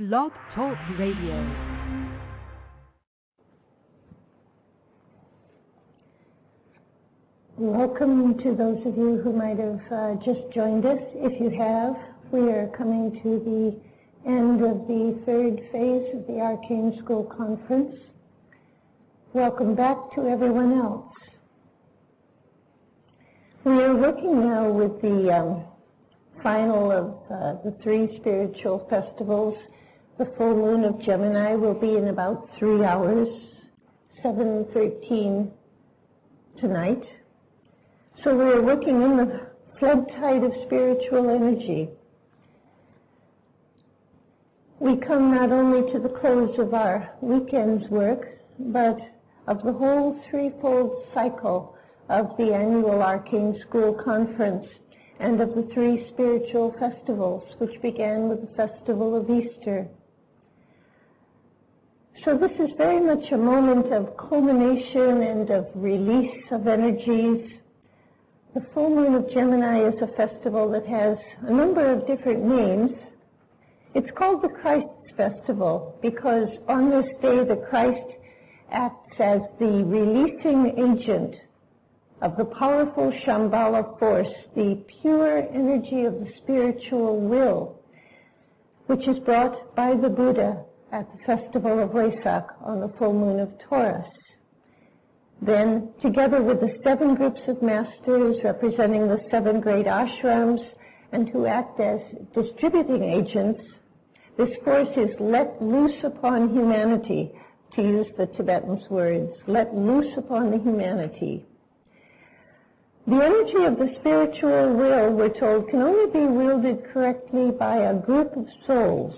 Blog Talk Radio. Welcome to those of you who might have uh, just joined us. If you have, we are coming to the end of the third phase of the Arcane School Conference. Welcome back to everyone else. We are working now with the um, final of uh, the three spiritual festivals the full moon of Gemini will be in about three hours, 7.13 tonight. So we are working in the flood tide of spiritual energy. We come not only to the close of our weekend's work, but of the whole threefold cycle of the annual Arcane School Conference and of the three spiritual festivals, which began with the festival of Easter. So this is very much a moment of culmination and of release of energies. The full moon of Gemini is a festival that has a number of different names. It's called the Christ Festival because on this day the Christ acts as the releasing agent of the powerful Shambhala force, the pure energy of the spiritual will, which is brought by the Buddha at the festival of Wesak on the full moon of Taurus. Then, together with the seven groups of masters representing the seven great ashrams and who act as distributing agents, this force is let loose upon humanity, to use the Tibetans' words, let loose upon the humanity. The energy of the spiritual will, we're told, can only be wielded correctly by a group of souls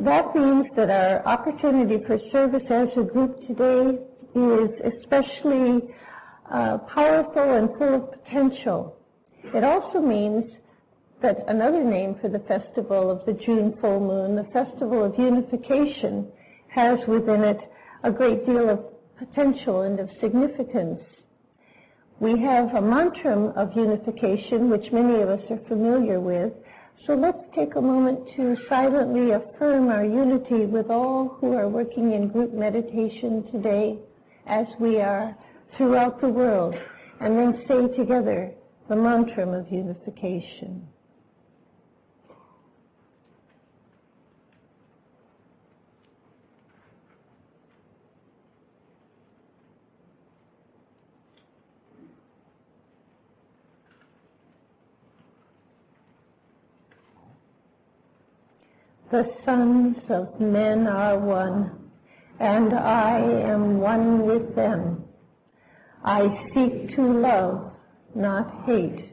that means that our opportunity for service as a group today is especially uh, powerful and full of potential. It also means that another name for the festival of the June full moon, the festival of unification, has within it a great deal of potential and of significance. We have a mantra of unification, which many of us are familiar with, let's take a moment to silently affirm our unity with all who are working in group meditation today, as we are throughout the world, and then say together the mantra of unification. The sons of men are one, and I am one with them. I seek to love, not hate.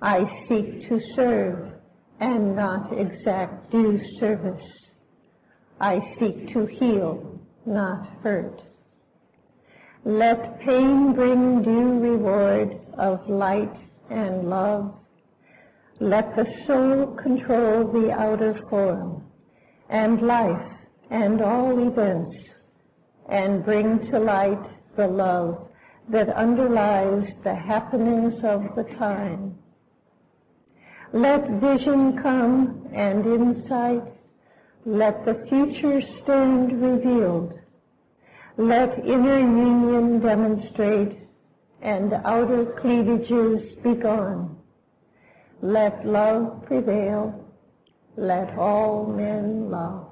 I seek to serve and not exact due service. I seek to heal, not hurt. Let pain bring due reward of light and love let the soul control the outer form and life and all events and bring to light the love that underlies the happenings of the time. Let vision come and insight. Let the future stand revealed. Let inner union demonstrate and outer cleavages be gone. Let love prevail. Let all men love.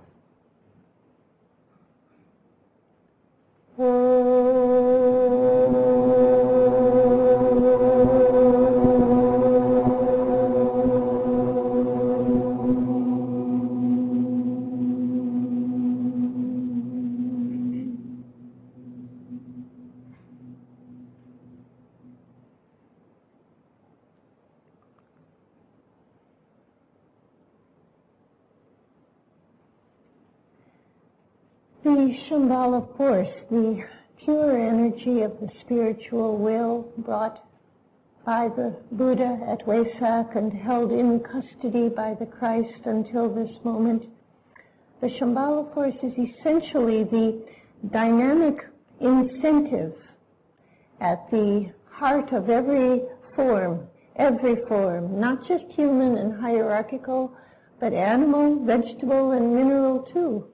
Shambhala force, the pure energy of the spiritual will brought by the Buddha at Wesak and held in custody by the Christ until this moment. The Shambhala force is essentially the dynamic incentive at the heart of every form, every form, not just human and hierarchical, but animal, vegetable, and mineral too,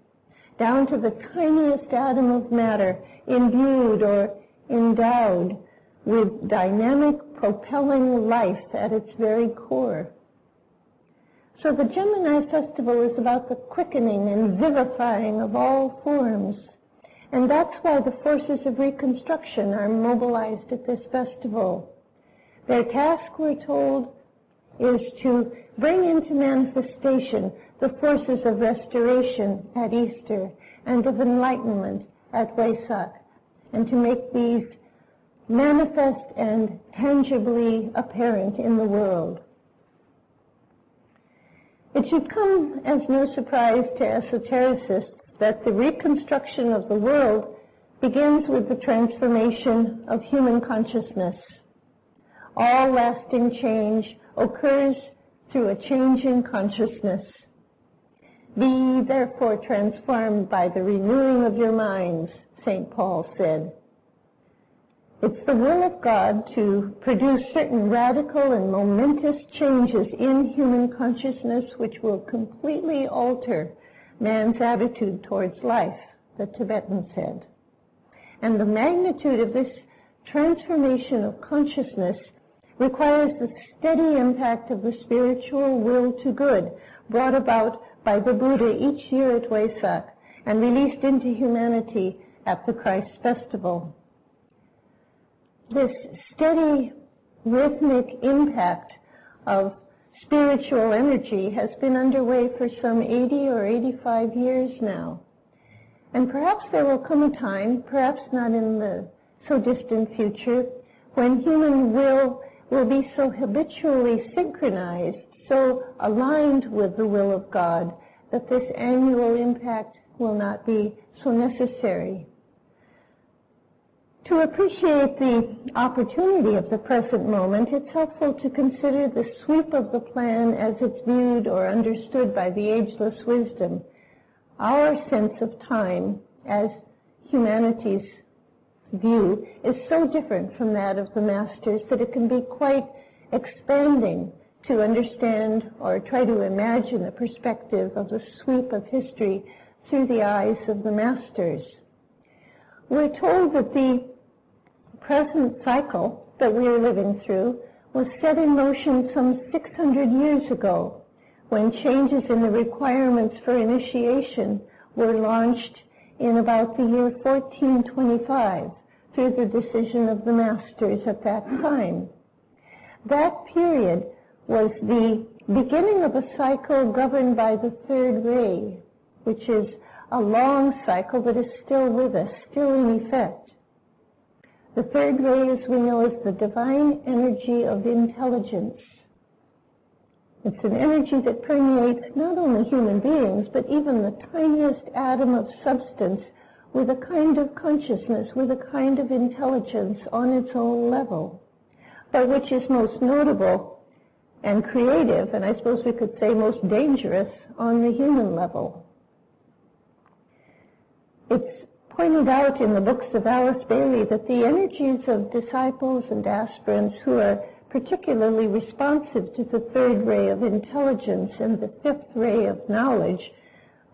down to the tiniest atom of matter imbued or endowed with dynamic propelling life at its very core. So the Gemini festival is about the quickening and vivifying of all forms. And that's why the forces of reconstruction are mobilized at this festival. Their task, we're told, is to bring into manifestation the forces of restoration at Easter and of enlightenment at Wesak, and to make these manifest and tangibly apparent in the world. It should come as no surprise to esotericists that the reconstruction of the world begins with the transformation of human consciousness. All lasting change occurs through a change in consciousness. Be therefore transformed by the renewing of your minds, St. Paul said. It's the will of God to produce certain radical and momentous changes in human consciousness which will completely alter man's attitude towards life, the Tibetan said. And the magnitude of this transformation of consciousness requires the steady impact of the spiritual will to good brought about by the Buddha each year at Wesak and released into humanity at the Christ festival this steady rhythmic impact of spiritual energy has been underway for some 80 or 85 years now. And perhaps there will come a time, perhaps not in the so distant future, when human will will be so habitually synchronized, so aligned with the will of God, that this annual impact will not be so necessary. To appreciate the opportunity of the present moment, it's helpful to consider the sweep of the plan as it's viewed or understood by the ageless wisdom. Our sense of time as humanity's view is so different from that of the masters that it can be quite expanding to understand or try to imagine the perspective of the sweep of history through the eyes of the masters. We're told that the present cycle that we are living through was set in motion some 600 years ago when changes in the requirements for initiation were launched in about the year 1425 through the decision of the masters at that time. That period was the beginning of a cycle governed by the third ray, which is a long cycle that is still with us, still in effect. The third ray, as we know, is the divine energy of intelligence. It's an energy that permeates not only human beings, but even the tiniest atom of substance with a kind of consciousness, with a kind of intelligence on its own level, but which is most notable and creative, and I suppose we could say most dangerous on the human level. It's pointed out in the books of Alice Bailey that the energies of disciples and aspirants who are particularly responsive to the third ray of intelligence and the fifth ray of knowledge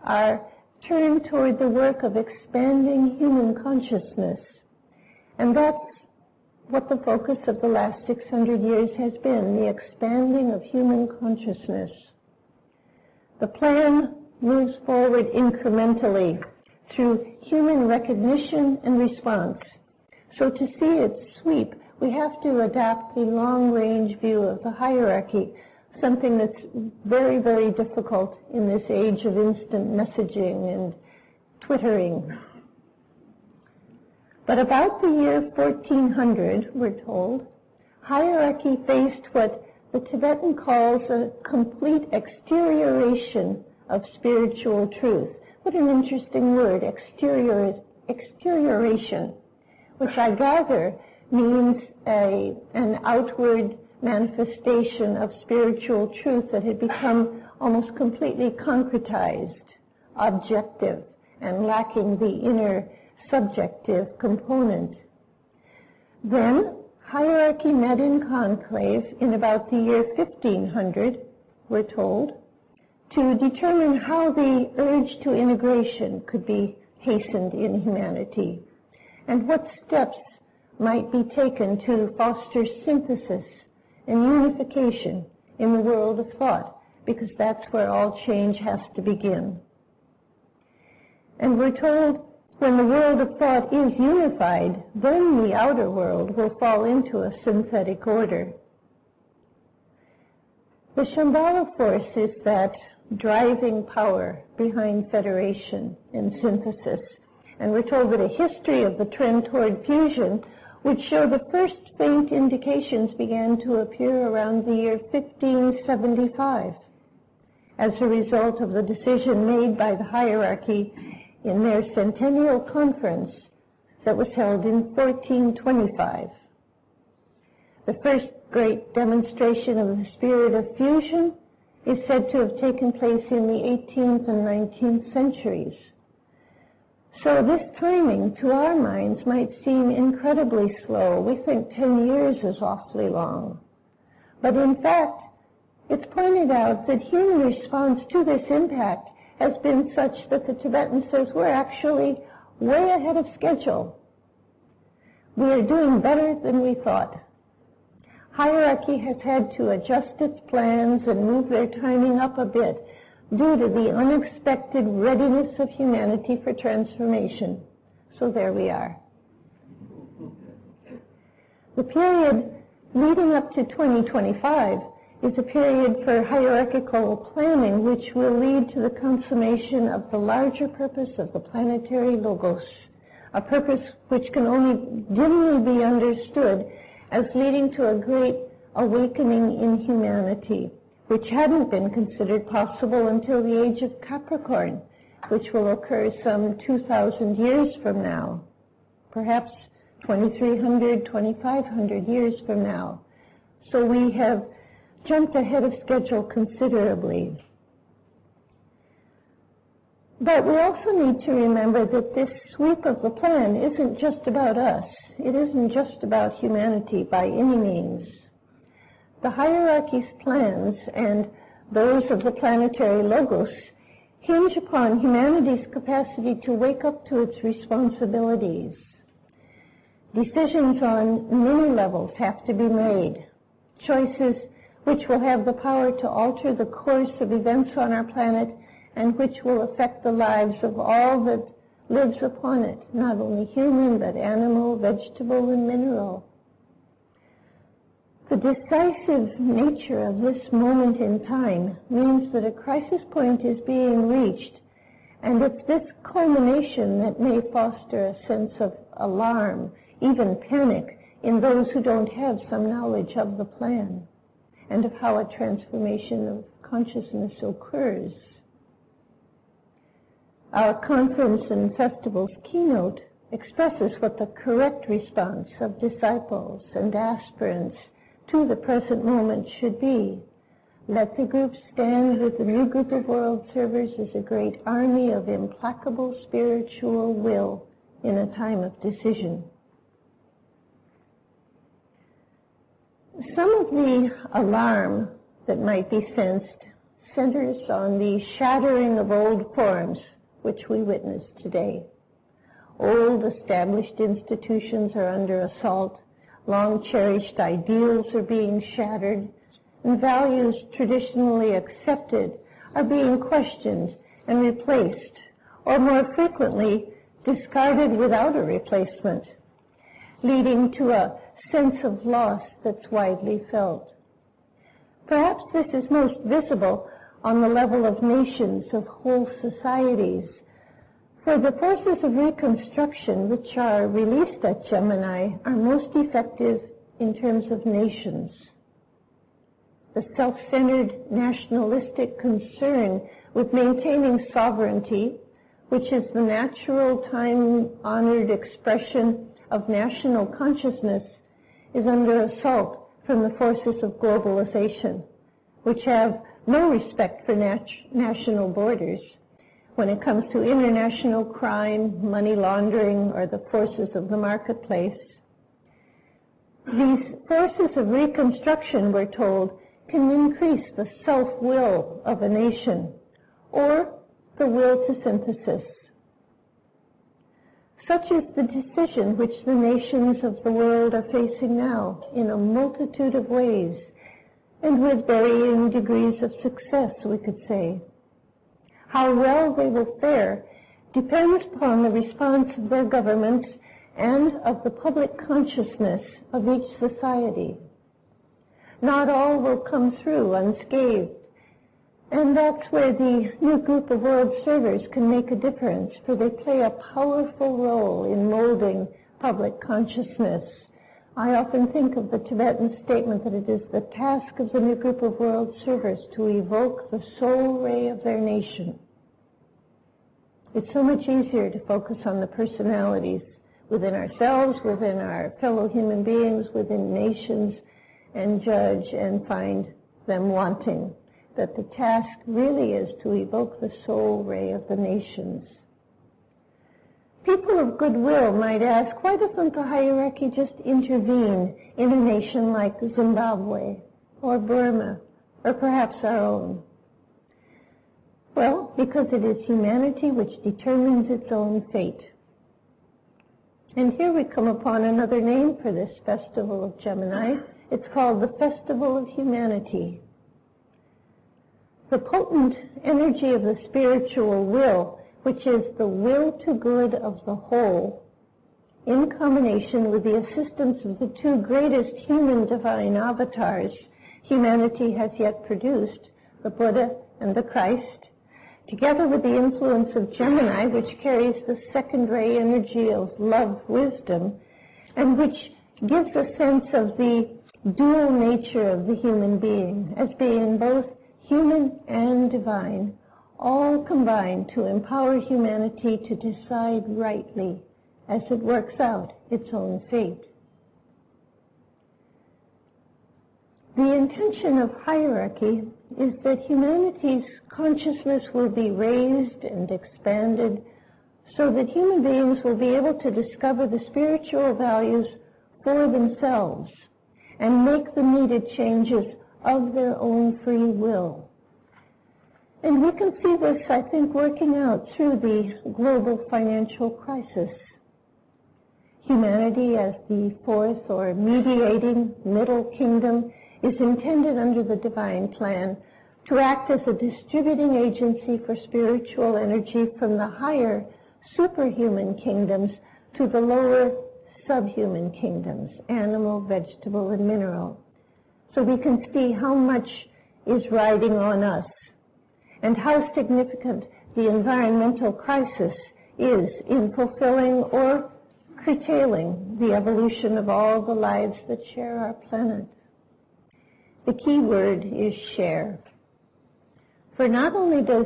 are turned toward the work of expanding human consciousness. And that's what the focus of the last 600 years has been, the expanding of human consciousness. The plan moves forward incrementally through human recognition and response. So to see its sweep, we have to adapt the long-range view of the hierarchy, something that's very, very difficult in this age of instant messaging and twittering. But about the year 1400, we're told, hierarchy faced what the Tibetan calls a complete exterioration of spiritual truth What an interesting word, exterior, exterioration, which I gather means a, an outward manifestation of spiritual truth that had become almost completely concretized, objective, and lacking the inner subjective component. Then hierarchy met in conclave in about the year 1500, we're told, to determine how the urge to integration could be hastened in humanity and what steps might be taken to foster synthesis and unification in the world of thought, because that's where all change has to begin. And we're told when the world of thought is unified, then the outer world will fall into a synthetic order. The Shambhala force is that driving power behind federation and synthesis. And we're told that a history of the trend toward fusion would show the first faint indications began to appear around the year 1575 as a result of the decision made by the hierarchy in their centennial conference that was held in 1425. The first great demonstration of the spirit of fusion is said to have taken place in the 18th and 19th centuries. So this timing, to our minds, might seem incredibly slow. We think 10 years is awfully long. But in fact, it's pointed out that human response to this impact has been such that the Tibetan says we're actually way ahead of schedule. We are doing better than we thought. Hierarchy has had to adjust its plans and move their timing up a bit due to the unexpected readiness of humanity for transformation. So there we are. The period leading up to 2025 is a period for hierarchical planning which will lead to the consummation of the larger purpose of the planetary logos, a purpose which can only dimly be understood as leading to a great awakening in humanity which hadn't been considered possible until the age of Capricorn, which will occur some 2,000 years from now, perhaps 2,300, 2,500 years from now. So we have jumped ahead of schedule considerably. But we also need to remember that this sweep of the plan isn't just about us. It isn't just about humanity by any means. The hierarchy's plans and those of the planetary logos hinge upon humanity's capacity to wake up to its responsibilities. Decisions on many levels have to be made. Choices which will have the power to alter the course of events on our planet and which will affect the lives of all that lives upon it, not only human, but animal, vegetable, and mineral. The decisive nature of this moment in time means that a crisis point is being reached, and it's this culmination that may foster a sense of alarm, even panic, in those who don't have some knowledge of the plan and of how a transformation of consciousness occurs. Our conference and festival's keynote expresses what the correct response of disciples and aspirants to the present moment should be. Let the group stand with the new group of world servers as a great army of implacable spiritual will in a time of decision. Some of the alarm that might be sensed centers on the shattering of old forms which we witness today. Old established institutions are under assault long cherished ideals are being shattered, and values traditionally accepted are being questioned and replaced, or more frequently, discarded without a replacement, leading to a sense of loss that's widely felt. Perhaps this is most visible on the level of nations, of whole societies, for the forces of reconstruction which are released at Gemini are most effective in terms of nations. The self-centered nationalistic concern with maintaining sovereignty, which is the natural time-honored expression of national consciousness, is under assault from the forces of globalization, which have no respect for nat- national borders when it comes to international crime, money laundering, or the forces of the marketplace. These forces of reconstruction, we're told, can increase the self-will of a nation or the will to synthesis. Such is the decision which the nations of the world are facing now in a multitude of ways and with varying degrees of success, we could say. How well they will fare depends upon the response of their governments and of the public consciousness of each society. Not all will come through unscathed, and that's where the new group of world servers can make a difference, for they play a powerful role in molding public consciousness I often think of the Tibetan statement that it is the task of the new group of world servers to evoke the soul ray of their nation. It's so much easier to focus on the personalities within ourselves, within our fellow human beings, within nations, and judge and find them wanting. That the task really is to evoke the soul ray of the nations. People of goodwill might ask, why doesn't the hierarchy just intervene in a nation like Zimbabwe or Burma or perhaps our own? Well, because it is humanity which determines its own fate. And here we come upon another name for this festival of Gemini. It's called the Festival of Humanity. The potent energy of the spiritual will which is the will to good of the whole, in combination with the assistance of the two greatest human divine avatars humanity has yet produced, the Buddha and the Christ, together with the influence of Gemini, which carries the second ray energy of love wisdom, and which gives a sense of the dual nature of the human being as being both human and divine, all combine to empower humanity to decide rightly as it works out its own fate. The intention of hierarchy is that humanity's consciousness will be raised and expanded so that human beings will be able to discover the spiritual values for themselves and make the needed changes of their own free will. And we can see this, I think, working out through the global financial crisis. Humanity as the fourth or mediating middle kingdom is intended under the divine plan to act as a distributing agency for spiritual energy from the higher superhuman kingdoms to the lower subhuman kingdoms, animal, vegetable, and mineral. So we can see how much is riding on us and how significant the environmental crisis is in fulfilling or curtailing the evolution of all the lives that share our planet. The key word is share. For not only does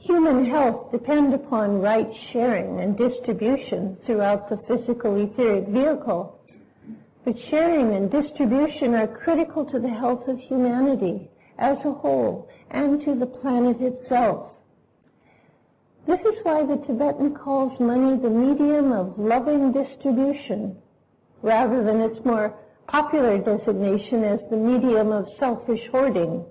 human health depend upon right sharing and distribution throughout the physical etheric vehicle, but sharing and distribution are critical to the health of humanity as a whole and to the planet itself. This is why the Tibetan calls money the medium of loving distribution rather than its more popular designation as the medium of selfish hoarding.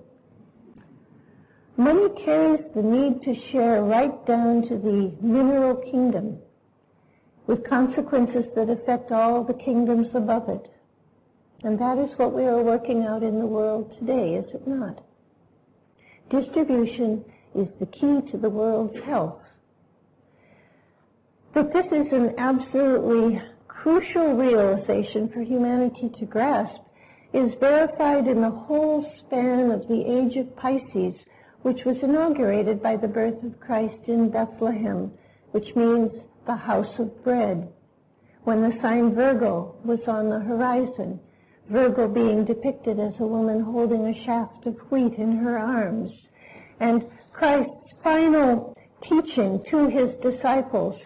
Money carries the need to share right down to the mineral kingdom with consequences that affect all the kingdoms above it. And that is what we are working out in the world today, is it not? Distribution is the key to the world's health. But this is an absolutely crucial realization for humanity to grasp is verified in the whole span of the age of Pisces, which was inaugurated by the birth of Christ in Bethlehem, which means the house of bread, when the sign Virgo was on the horizon Virgo being depicted as a woman holding a shaft of wheat in her arms. And Christ's final teaching to his disciples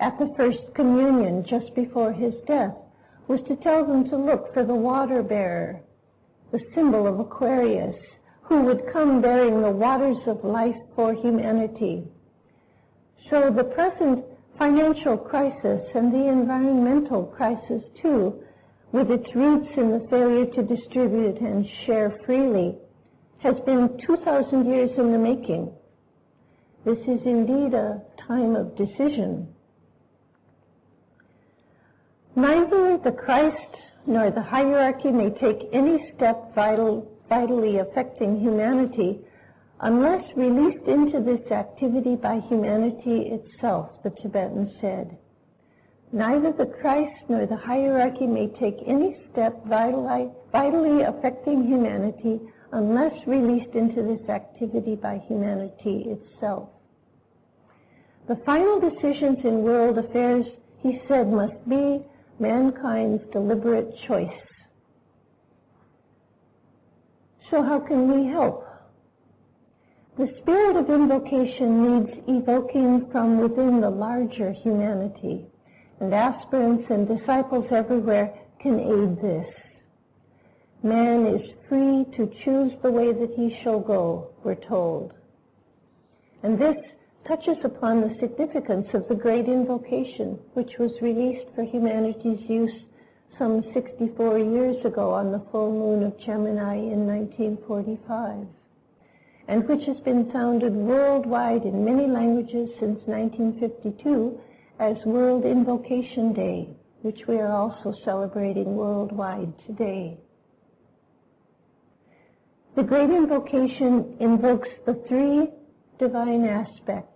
at the first communion just before his death was to tell them to look for the water bearer, the symbol of Aquarius, who would come bearing the waters of life for humanity. So the present financial crisis and the environmental crisis too, with its roots in the failure to distribute and share freely, has been 2,000 years in the making. This is indeed a time of decision. Neither the Christ nor the hierarchy may take any step vital, vitally affecting humanity unless released into this activity by humanity itself, the Tibetan said. Neither the Christ nor the hierarchy may take any step vitally, affecting humanity unless released into this activity by humanity itself. The final decisions in world affairs, he said, must be mankind's deliberate choice. So how can we help? The spirit of invocation needs evoking from within the larger humanity, and aspirants and disciples everywhere can aid this. Man is free to choose the way that he shall go, we're told. And this touches upon the significance of the great invocation, which was released for humanity's use some 64 years ago on the full moon of Gemini in 1945, and which has been sounded worldwide in many languages since 1952 as World Invocation Day, which we are also celebrating worldwide today. The Great Invocation invokes the three divine aspects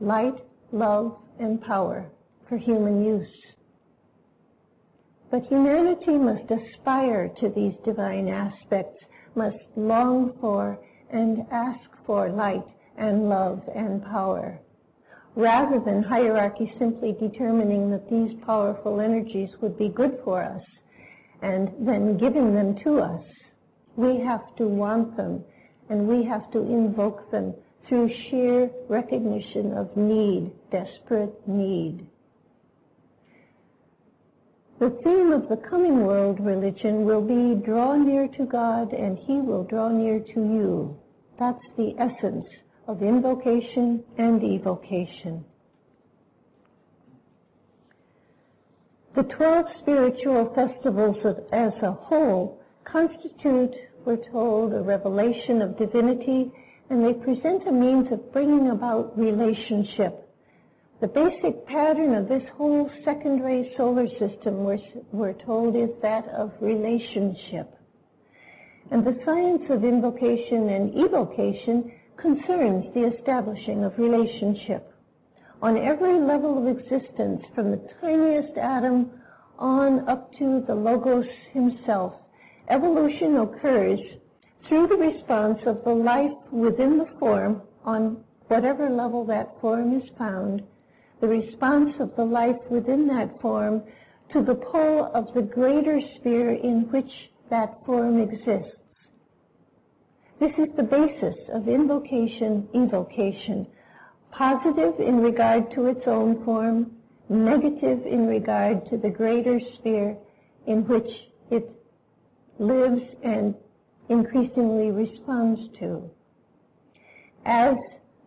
light, love, and power for human use. But humanity must aspire to these divine aspects, must long for and ask for light and love and power, rather than hierarchy simply determining that these powerful energies would be good for us and then giving them to us. We have to want them and we have to invoke them through sheer recognition of need, desperate need. The theme of the coming world religion will be draw near to God and He will draw near to you. That's the essence of invocation and evocation. The 12 spiritual festivals as a whole constitute, we're told, a revelation of divinity and they present a means of bringing about relationship. The basic pattern of this whole secondary solar system, we're, we're told, is that of relationship. And the science of invocation and evocation concerns the establishing of relationship. On every level of existence, from the tiniest atom on up to the Logos himself, evolution occurs through the response of the life within the form on whatever level that form is found, the response of the life within that form to the pull of the greater sphere in which that form exists. This is the basis of invocation, evocation. Positive in regard to its own form, negative in regard to the greater sphere in which it lives and increasingly responds to. As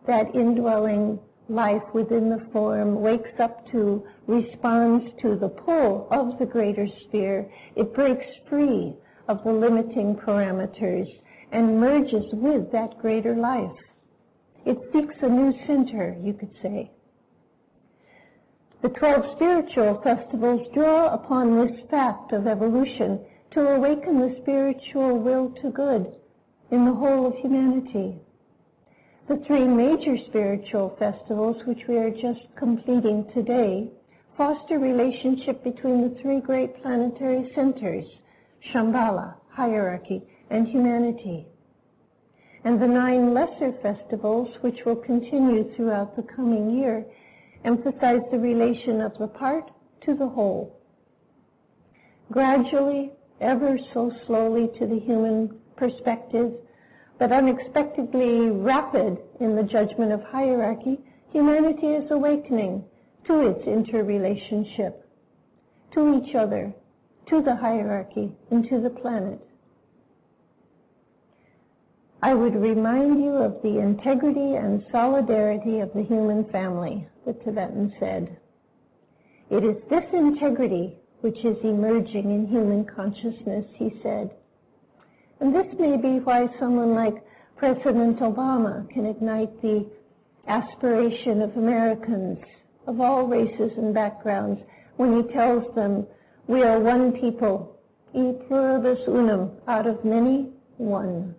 that indwelling life within the form wakes up to, responds to the pull of the greater sphere, it breaks free of the limiting parameters and merges with that greater life. It seeks a new center, you could say. The 12 spiritual festivals draw upon this fact of evolution to awaken the spiritual will to good in the whole of humanity. The three major spiritual festivals, which we are just completing today, foster relationship between the three great planetary centers, Shambhala, hierarchy, and humanity. And the nine lesser festivals, which will continue throughout the coming year, emphasize the relation of the part to the whole. Gradually, ever so slowly to the human perspective, but unexpectedly rapid in the judgment of hierarchy, Humanity is awakening to its interrelationship, to each other, to the hierarchy, and to the planet. I would remind you of the integrity and solidarity of the human family, the Tibetan said. It is this integrity which is emerging in human consciousness, he said. And this may be why someone like President Obama can ignite the aspiration of Americans of all races and backgrounds when he tells them, we are one people, e pluribus unum, out of many, one.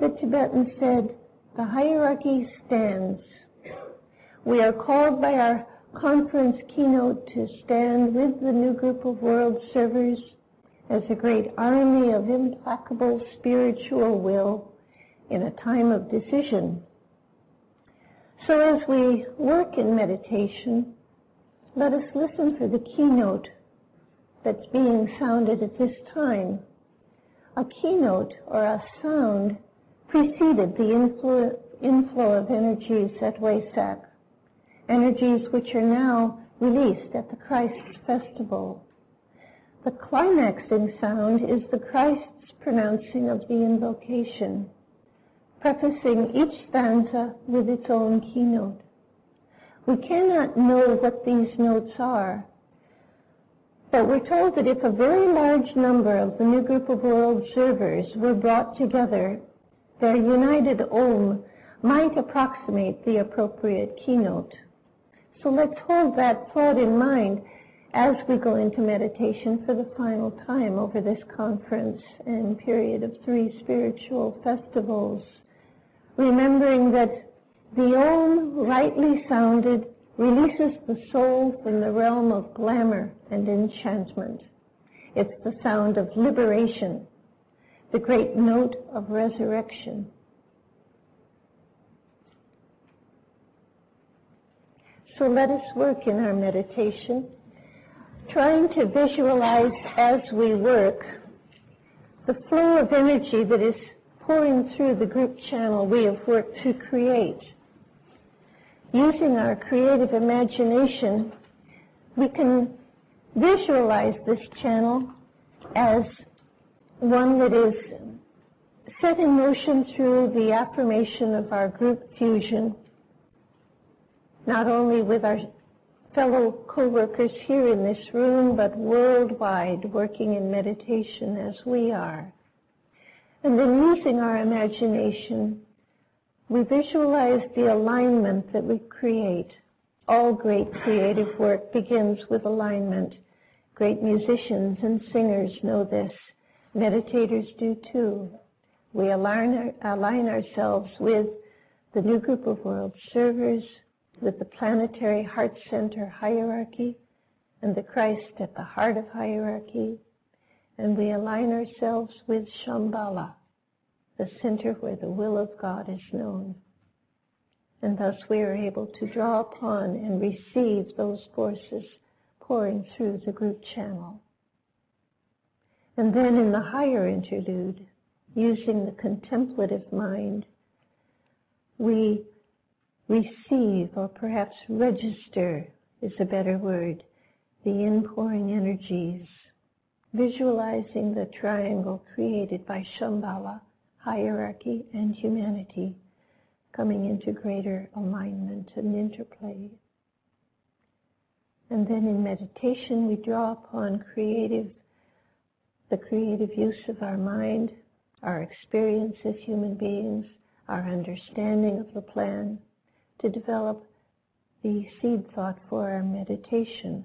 The Tibetan said, the hierarchy stands. We are called by our conference keynote to stand with the new group of world servers as a great army of implacable spiritual will in a time of decision. So as we work in meditation, let us listen for the keynote that's being sounded at this time. A keynote or a sound preceded the inflow, of energies at Wesak, energies which are now released at the Christ Festival. The climaxing sound is the Christ's pronouncing of the invocation, prefacing each stanza with its own keynote. We cannot know what these notes are, but we're told that if a very large number of the new group of world servers were brought together, their united Om might approximate the appropriate keynote. So let's hold that thought in mind as we go into meditation for the final time over this conference and period of three spiritual festivals, remembering that the Om, rightly sounded, releases the soul from the realm of glamour and enchantment. It's the sound of liberation, the great note of resurrection. So let us work in our meditation trying to visualize as we work the flow of energy that is pouring through the group channel we have worked to create. Using our creative imagination, we can visualize this channel as one that is set in motion through the affirmation of our group fusion, not only with our fellow co-workers here in this room, but worldwide working in meditation as we are. And then using our imagination, we visualize the alignment that we create. All great creative work begins with alignment. Great musicians and singers know this. Meditators do too. We align, align ourselves with the new group of world servers, with the planetary heart center hierarchy and the Christ at the heart of hierarchy, and we align ourselves with Shambhala, the center where the will of God is known. And thus we are able to draw upon and receive those forces pouring through the group channel. And then in the higher interlude, using the contemplative mind, we receive, or perhaps register is a better word, the inpouring energies, visualizing the triangle created by Shambhala, hierarchy, and humanity coming into greater alignment and interplay. And then in meditation, we draw upon creative, the creative use of our mind, our experience as human beings, our understanding of the plan, to develop the seed thought for our meditation,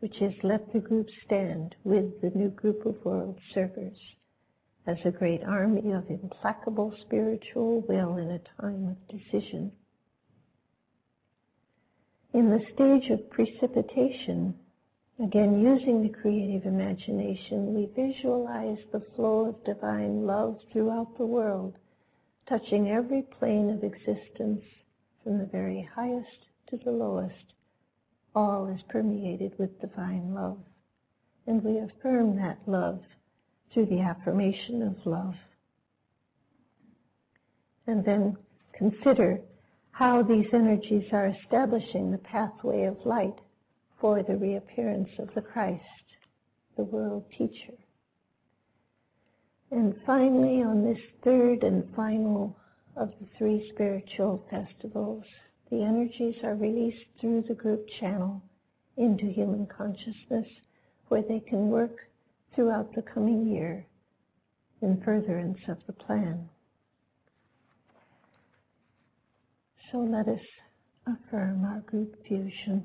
which is let the group stand with the new group of world servers as a great army of implacable spiritual will in a time of decision. In the stage of precipitation, again using the creative imagination, we visualize the flow of divine love throughout the world, touching every plane of existence from the very highest to the lowest, all is permeated with divine love. And we affirm that love through the affirmation of love. And then consider how these energies are establishing the pathway of light for the reappearance of the Christ, the world teacher. And finally, on this third and final of the three spiritual festivals, the energies are released through the group channel into human consciousness where they can work throughout the coming year in furtherance of the plan. So let us affirm our group fusion.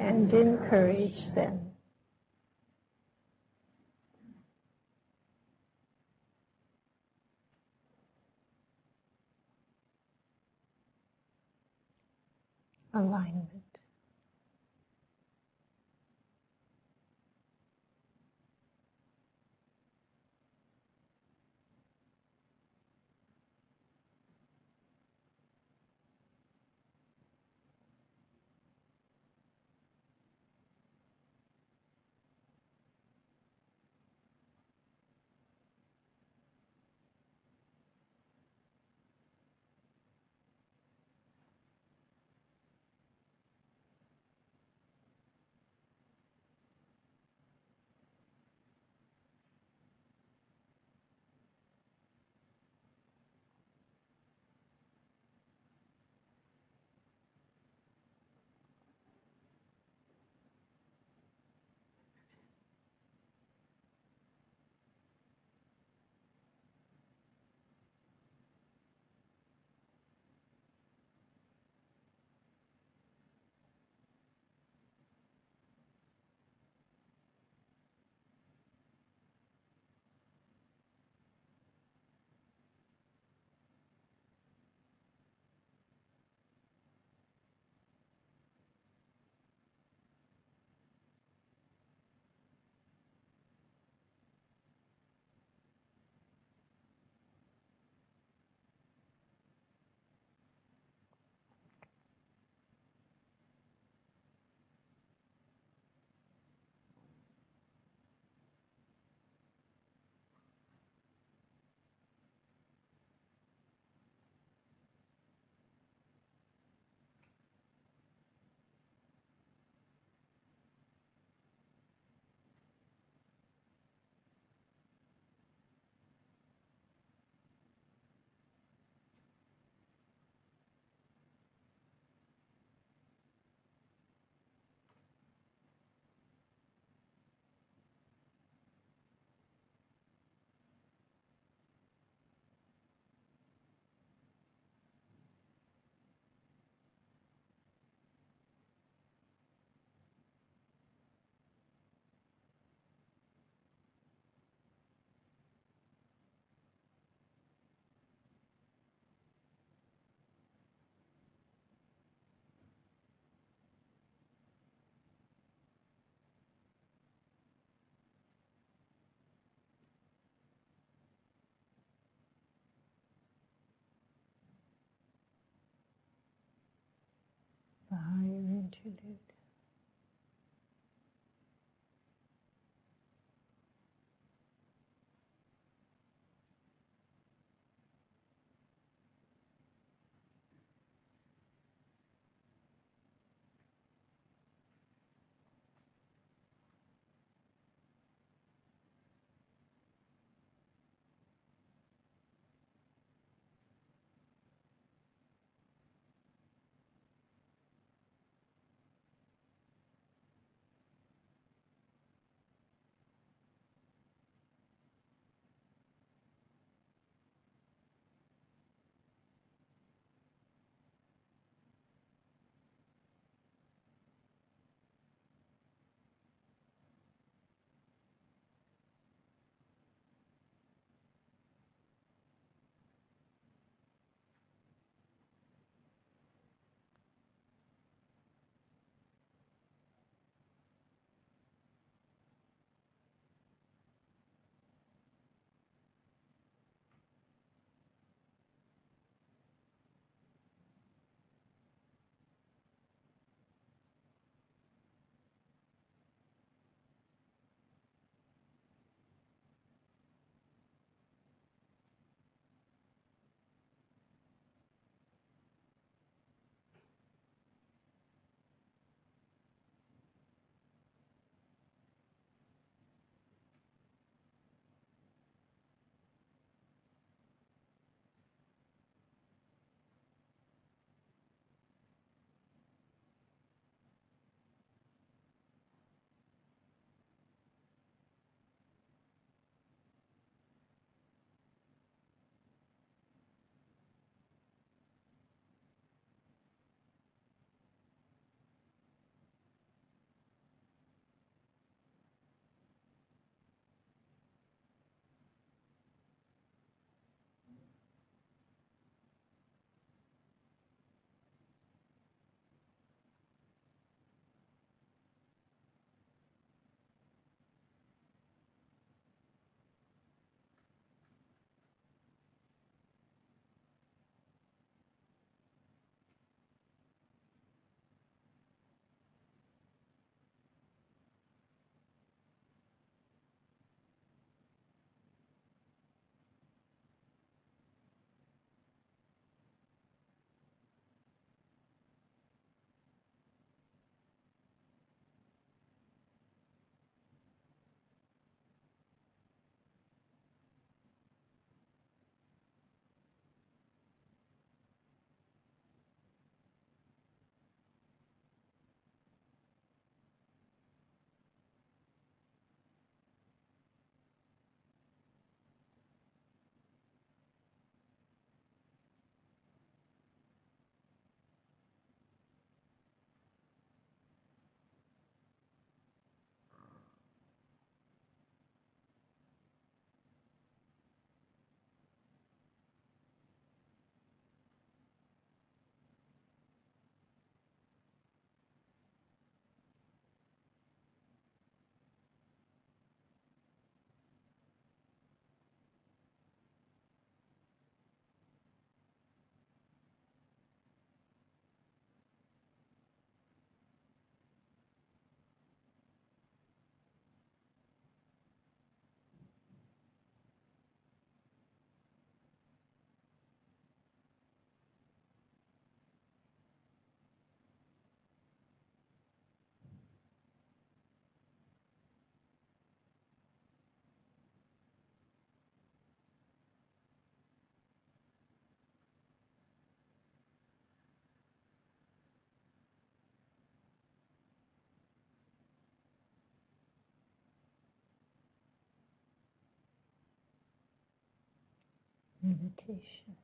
and encourage them. Alignment. Higher interlude. Meditation.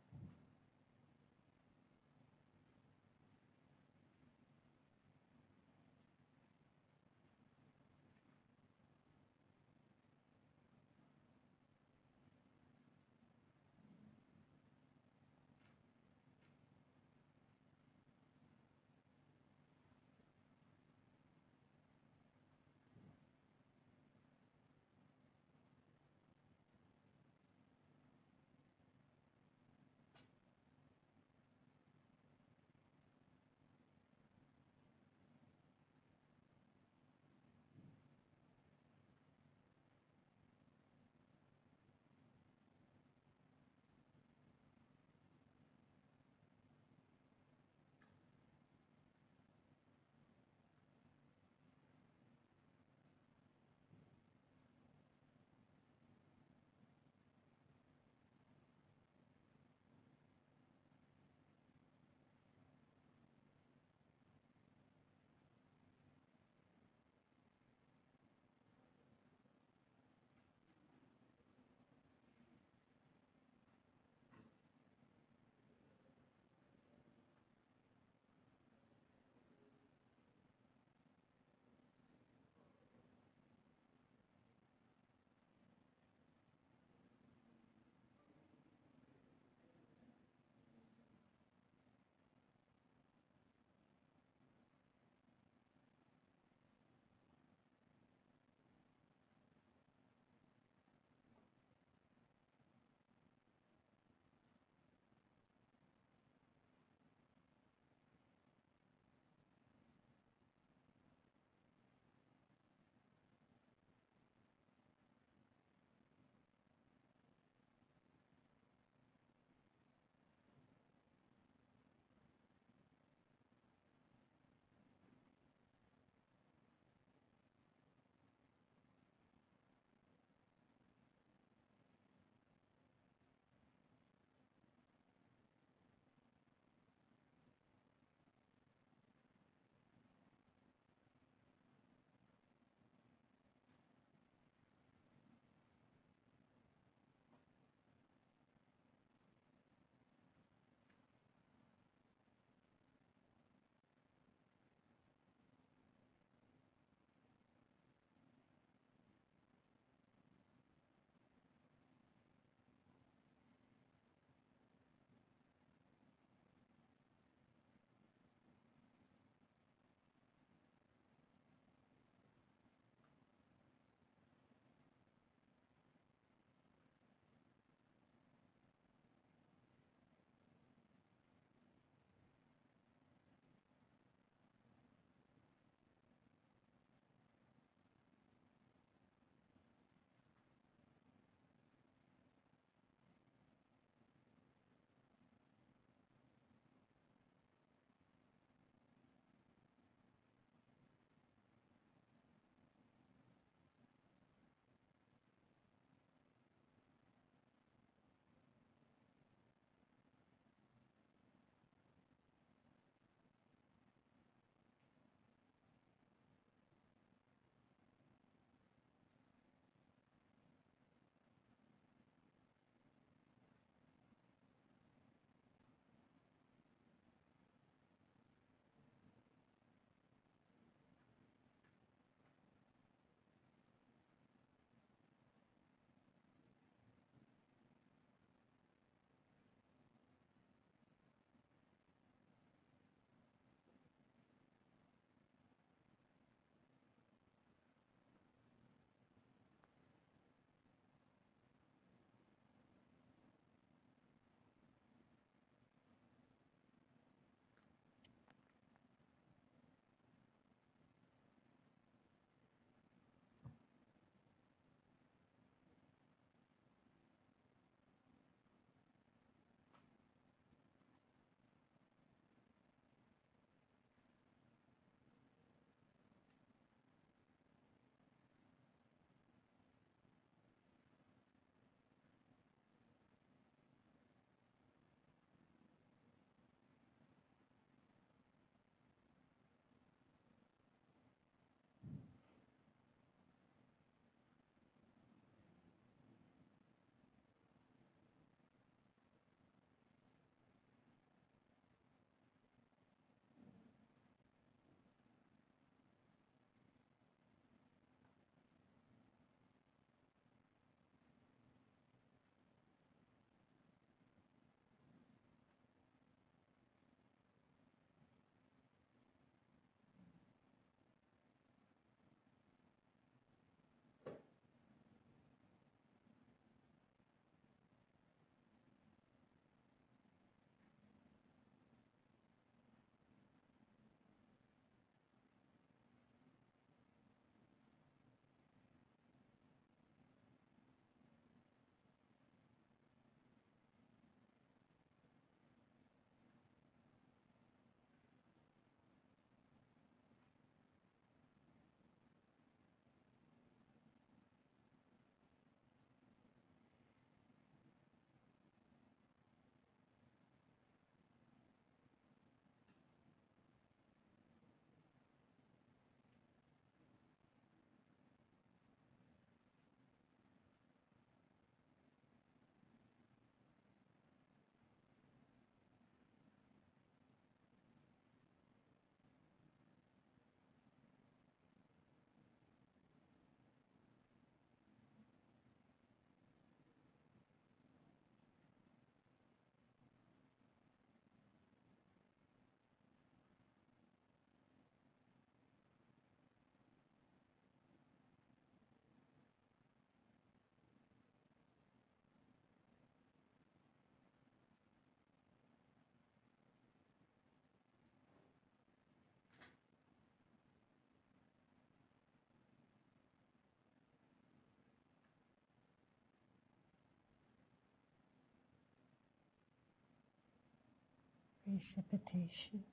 Precipitation.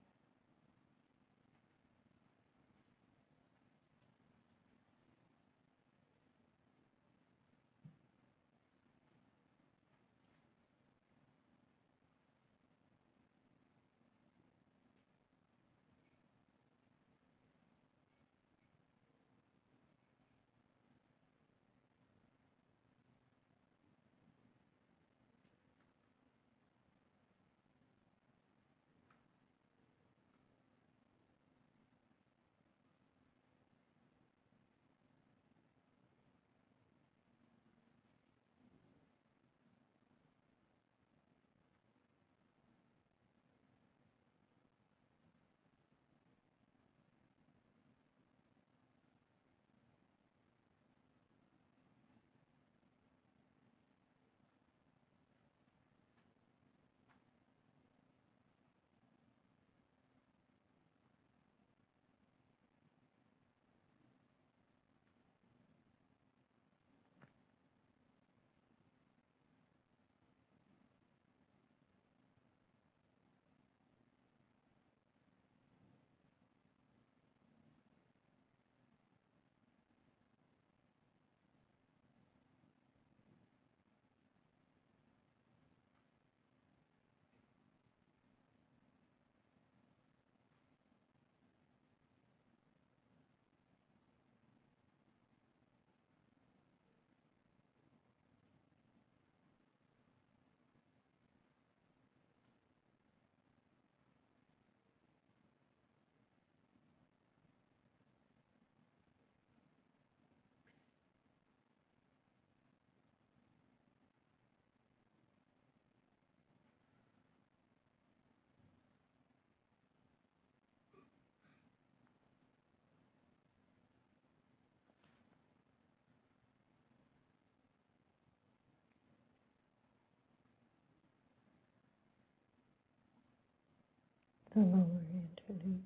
The lower interlude,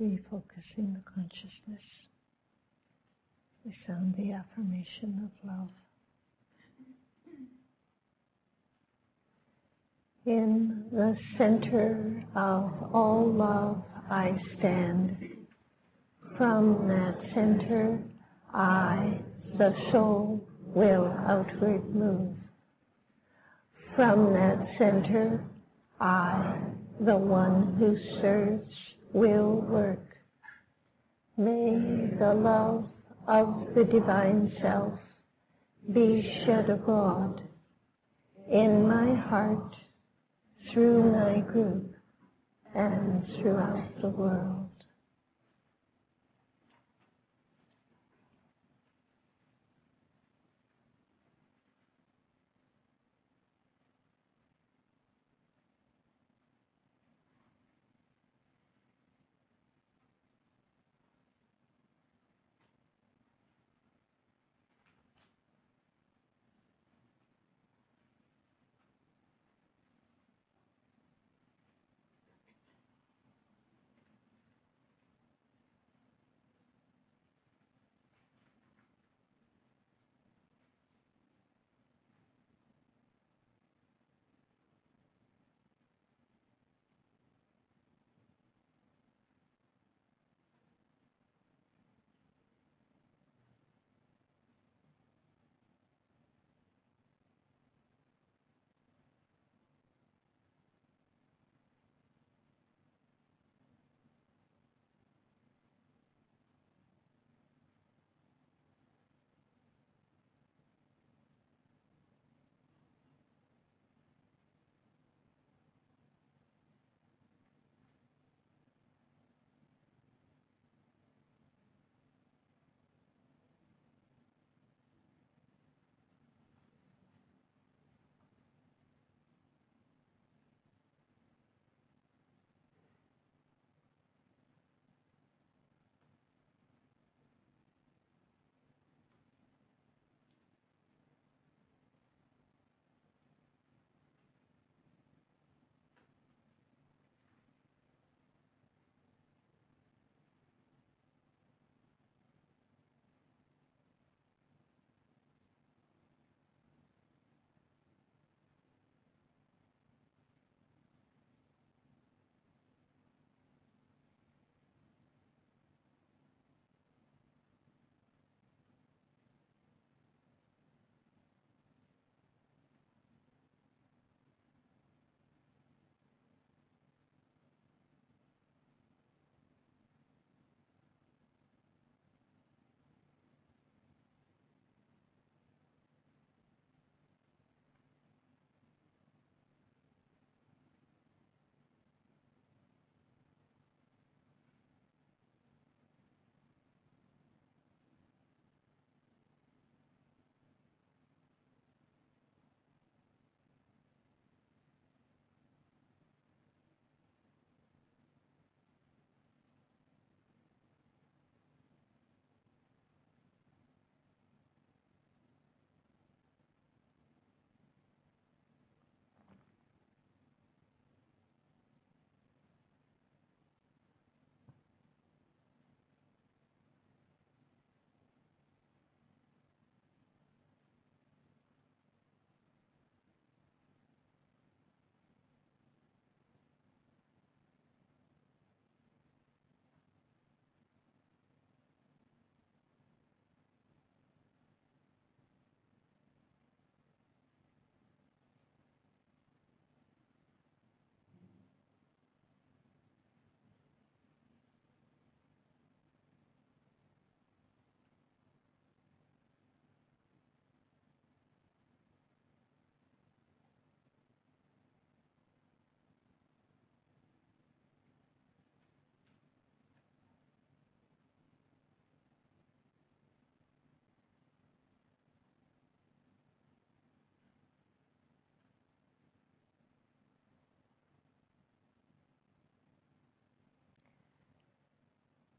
refocusing the consciousness. We sound the affirmation of love. In the center of all love I stand. From that center I, the soul, will outward move. From that center I, the one who serves, will work. May the love of the divine self be shed abroad in my heart, through my group, and throughout the world.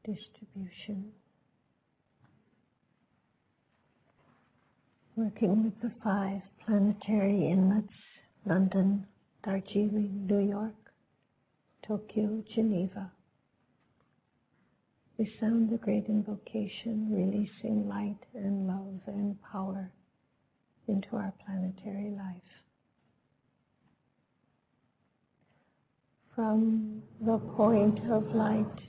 Distribution. Working with the five planetary inlets London, Darjeeling, New York, Tokyo, Geneva. We sound the great invocation, releasing light and love and power into our planetary life. From the point of light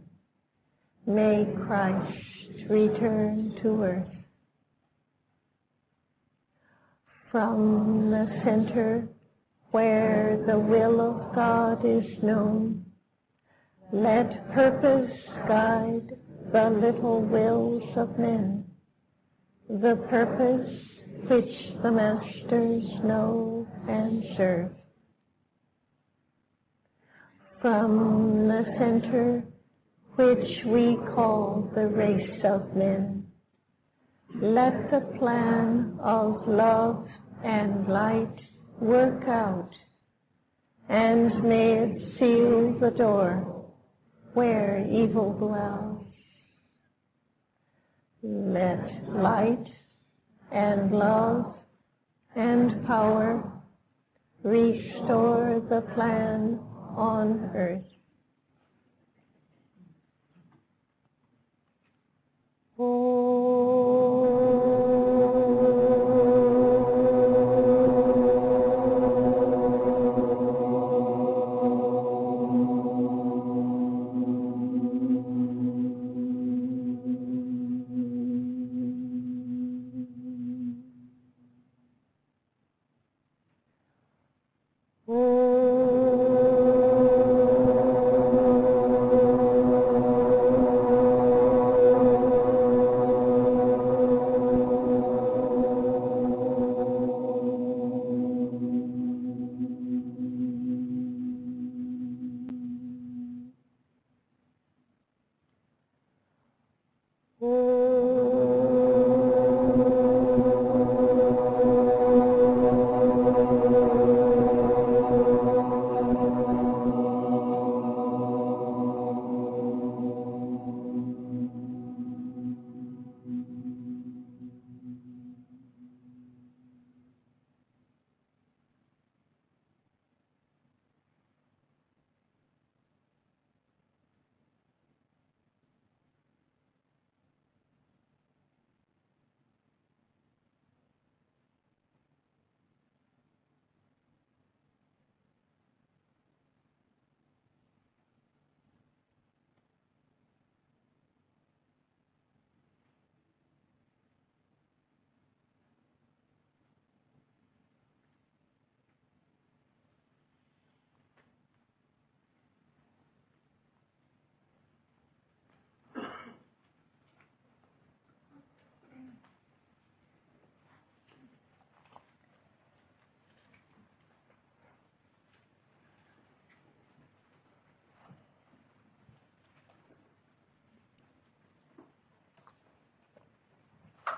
May Christ return to earth. From the center where the will of God is known, let purpose guide the little wills of men, the purpose which the masters know and serve. From the center which we call the race of men, let the plan of love and light work out, and may it seal the door where evil dwells. Let light and love and power restore the plan on earth.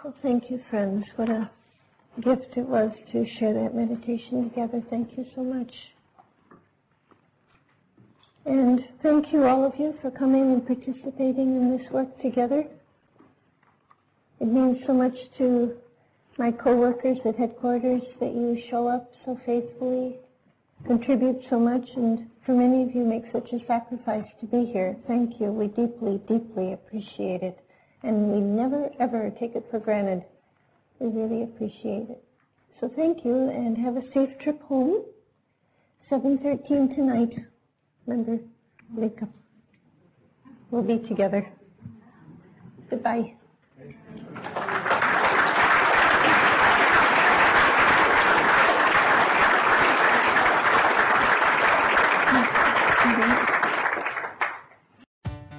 Well, thank you, friends. What a gift it was to share that meditation together. Thank you so much. And thank you, all of you, for coming and participating in this work together. It means so much to my coworkers at headquarters that you show up so faithfully, contribute so much, and for many of you make such a sacrifice to be here. Thank you. We deeply, deeply appreciate it and we never ever take it for granted. We really appreciate it. So thank you and have a safe trip home. 7.13 tonight. Remember, wake up. We'll be together. Goodbye.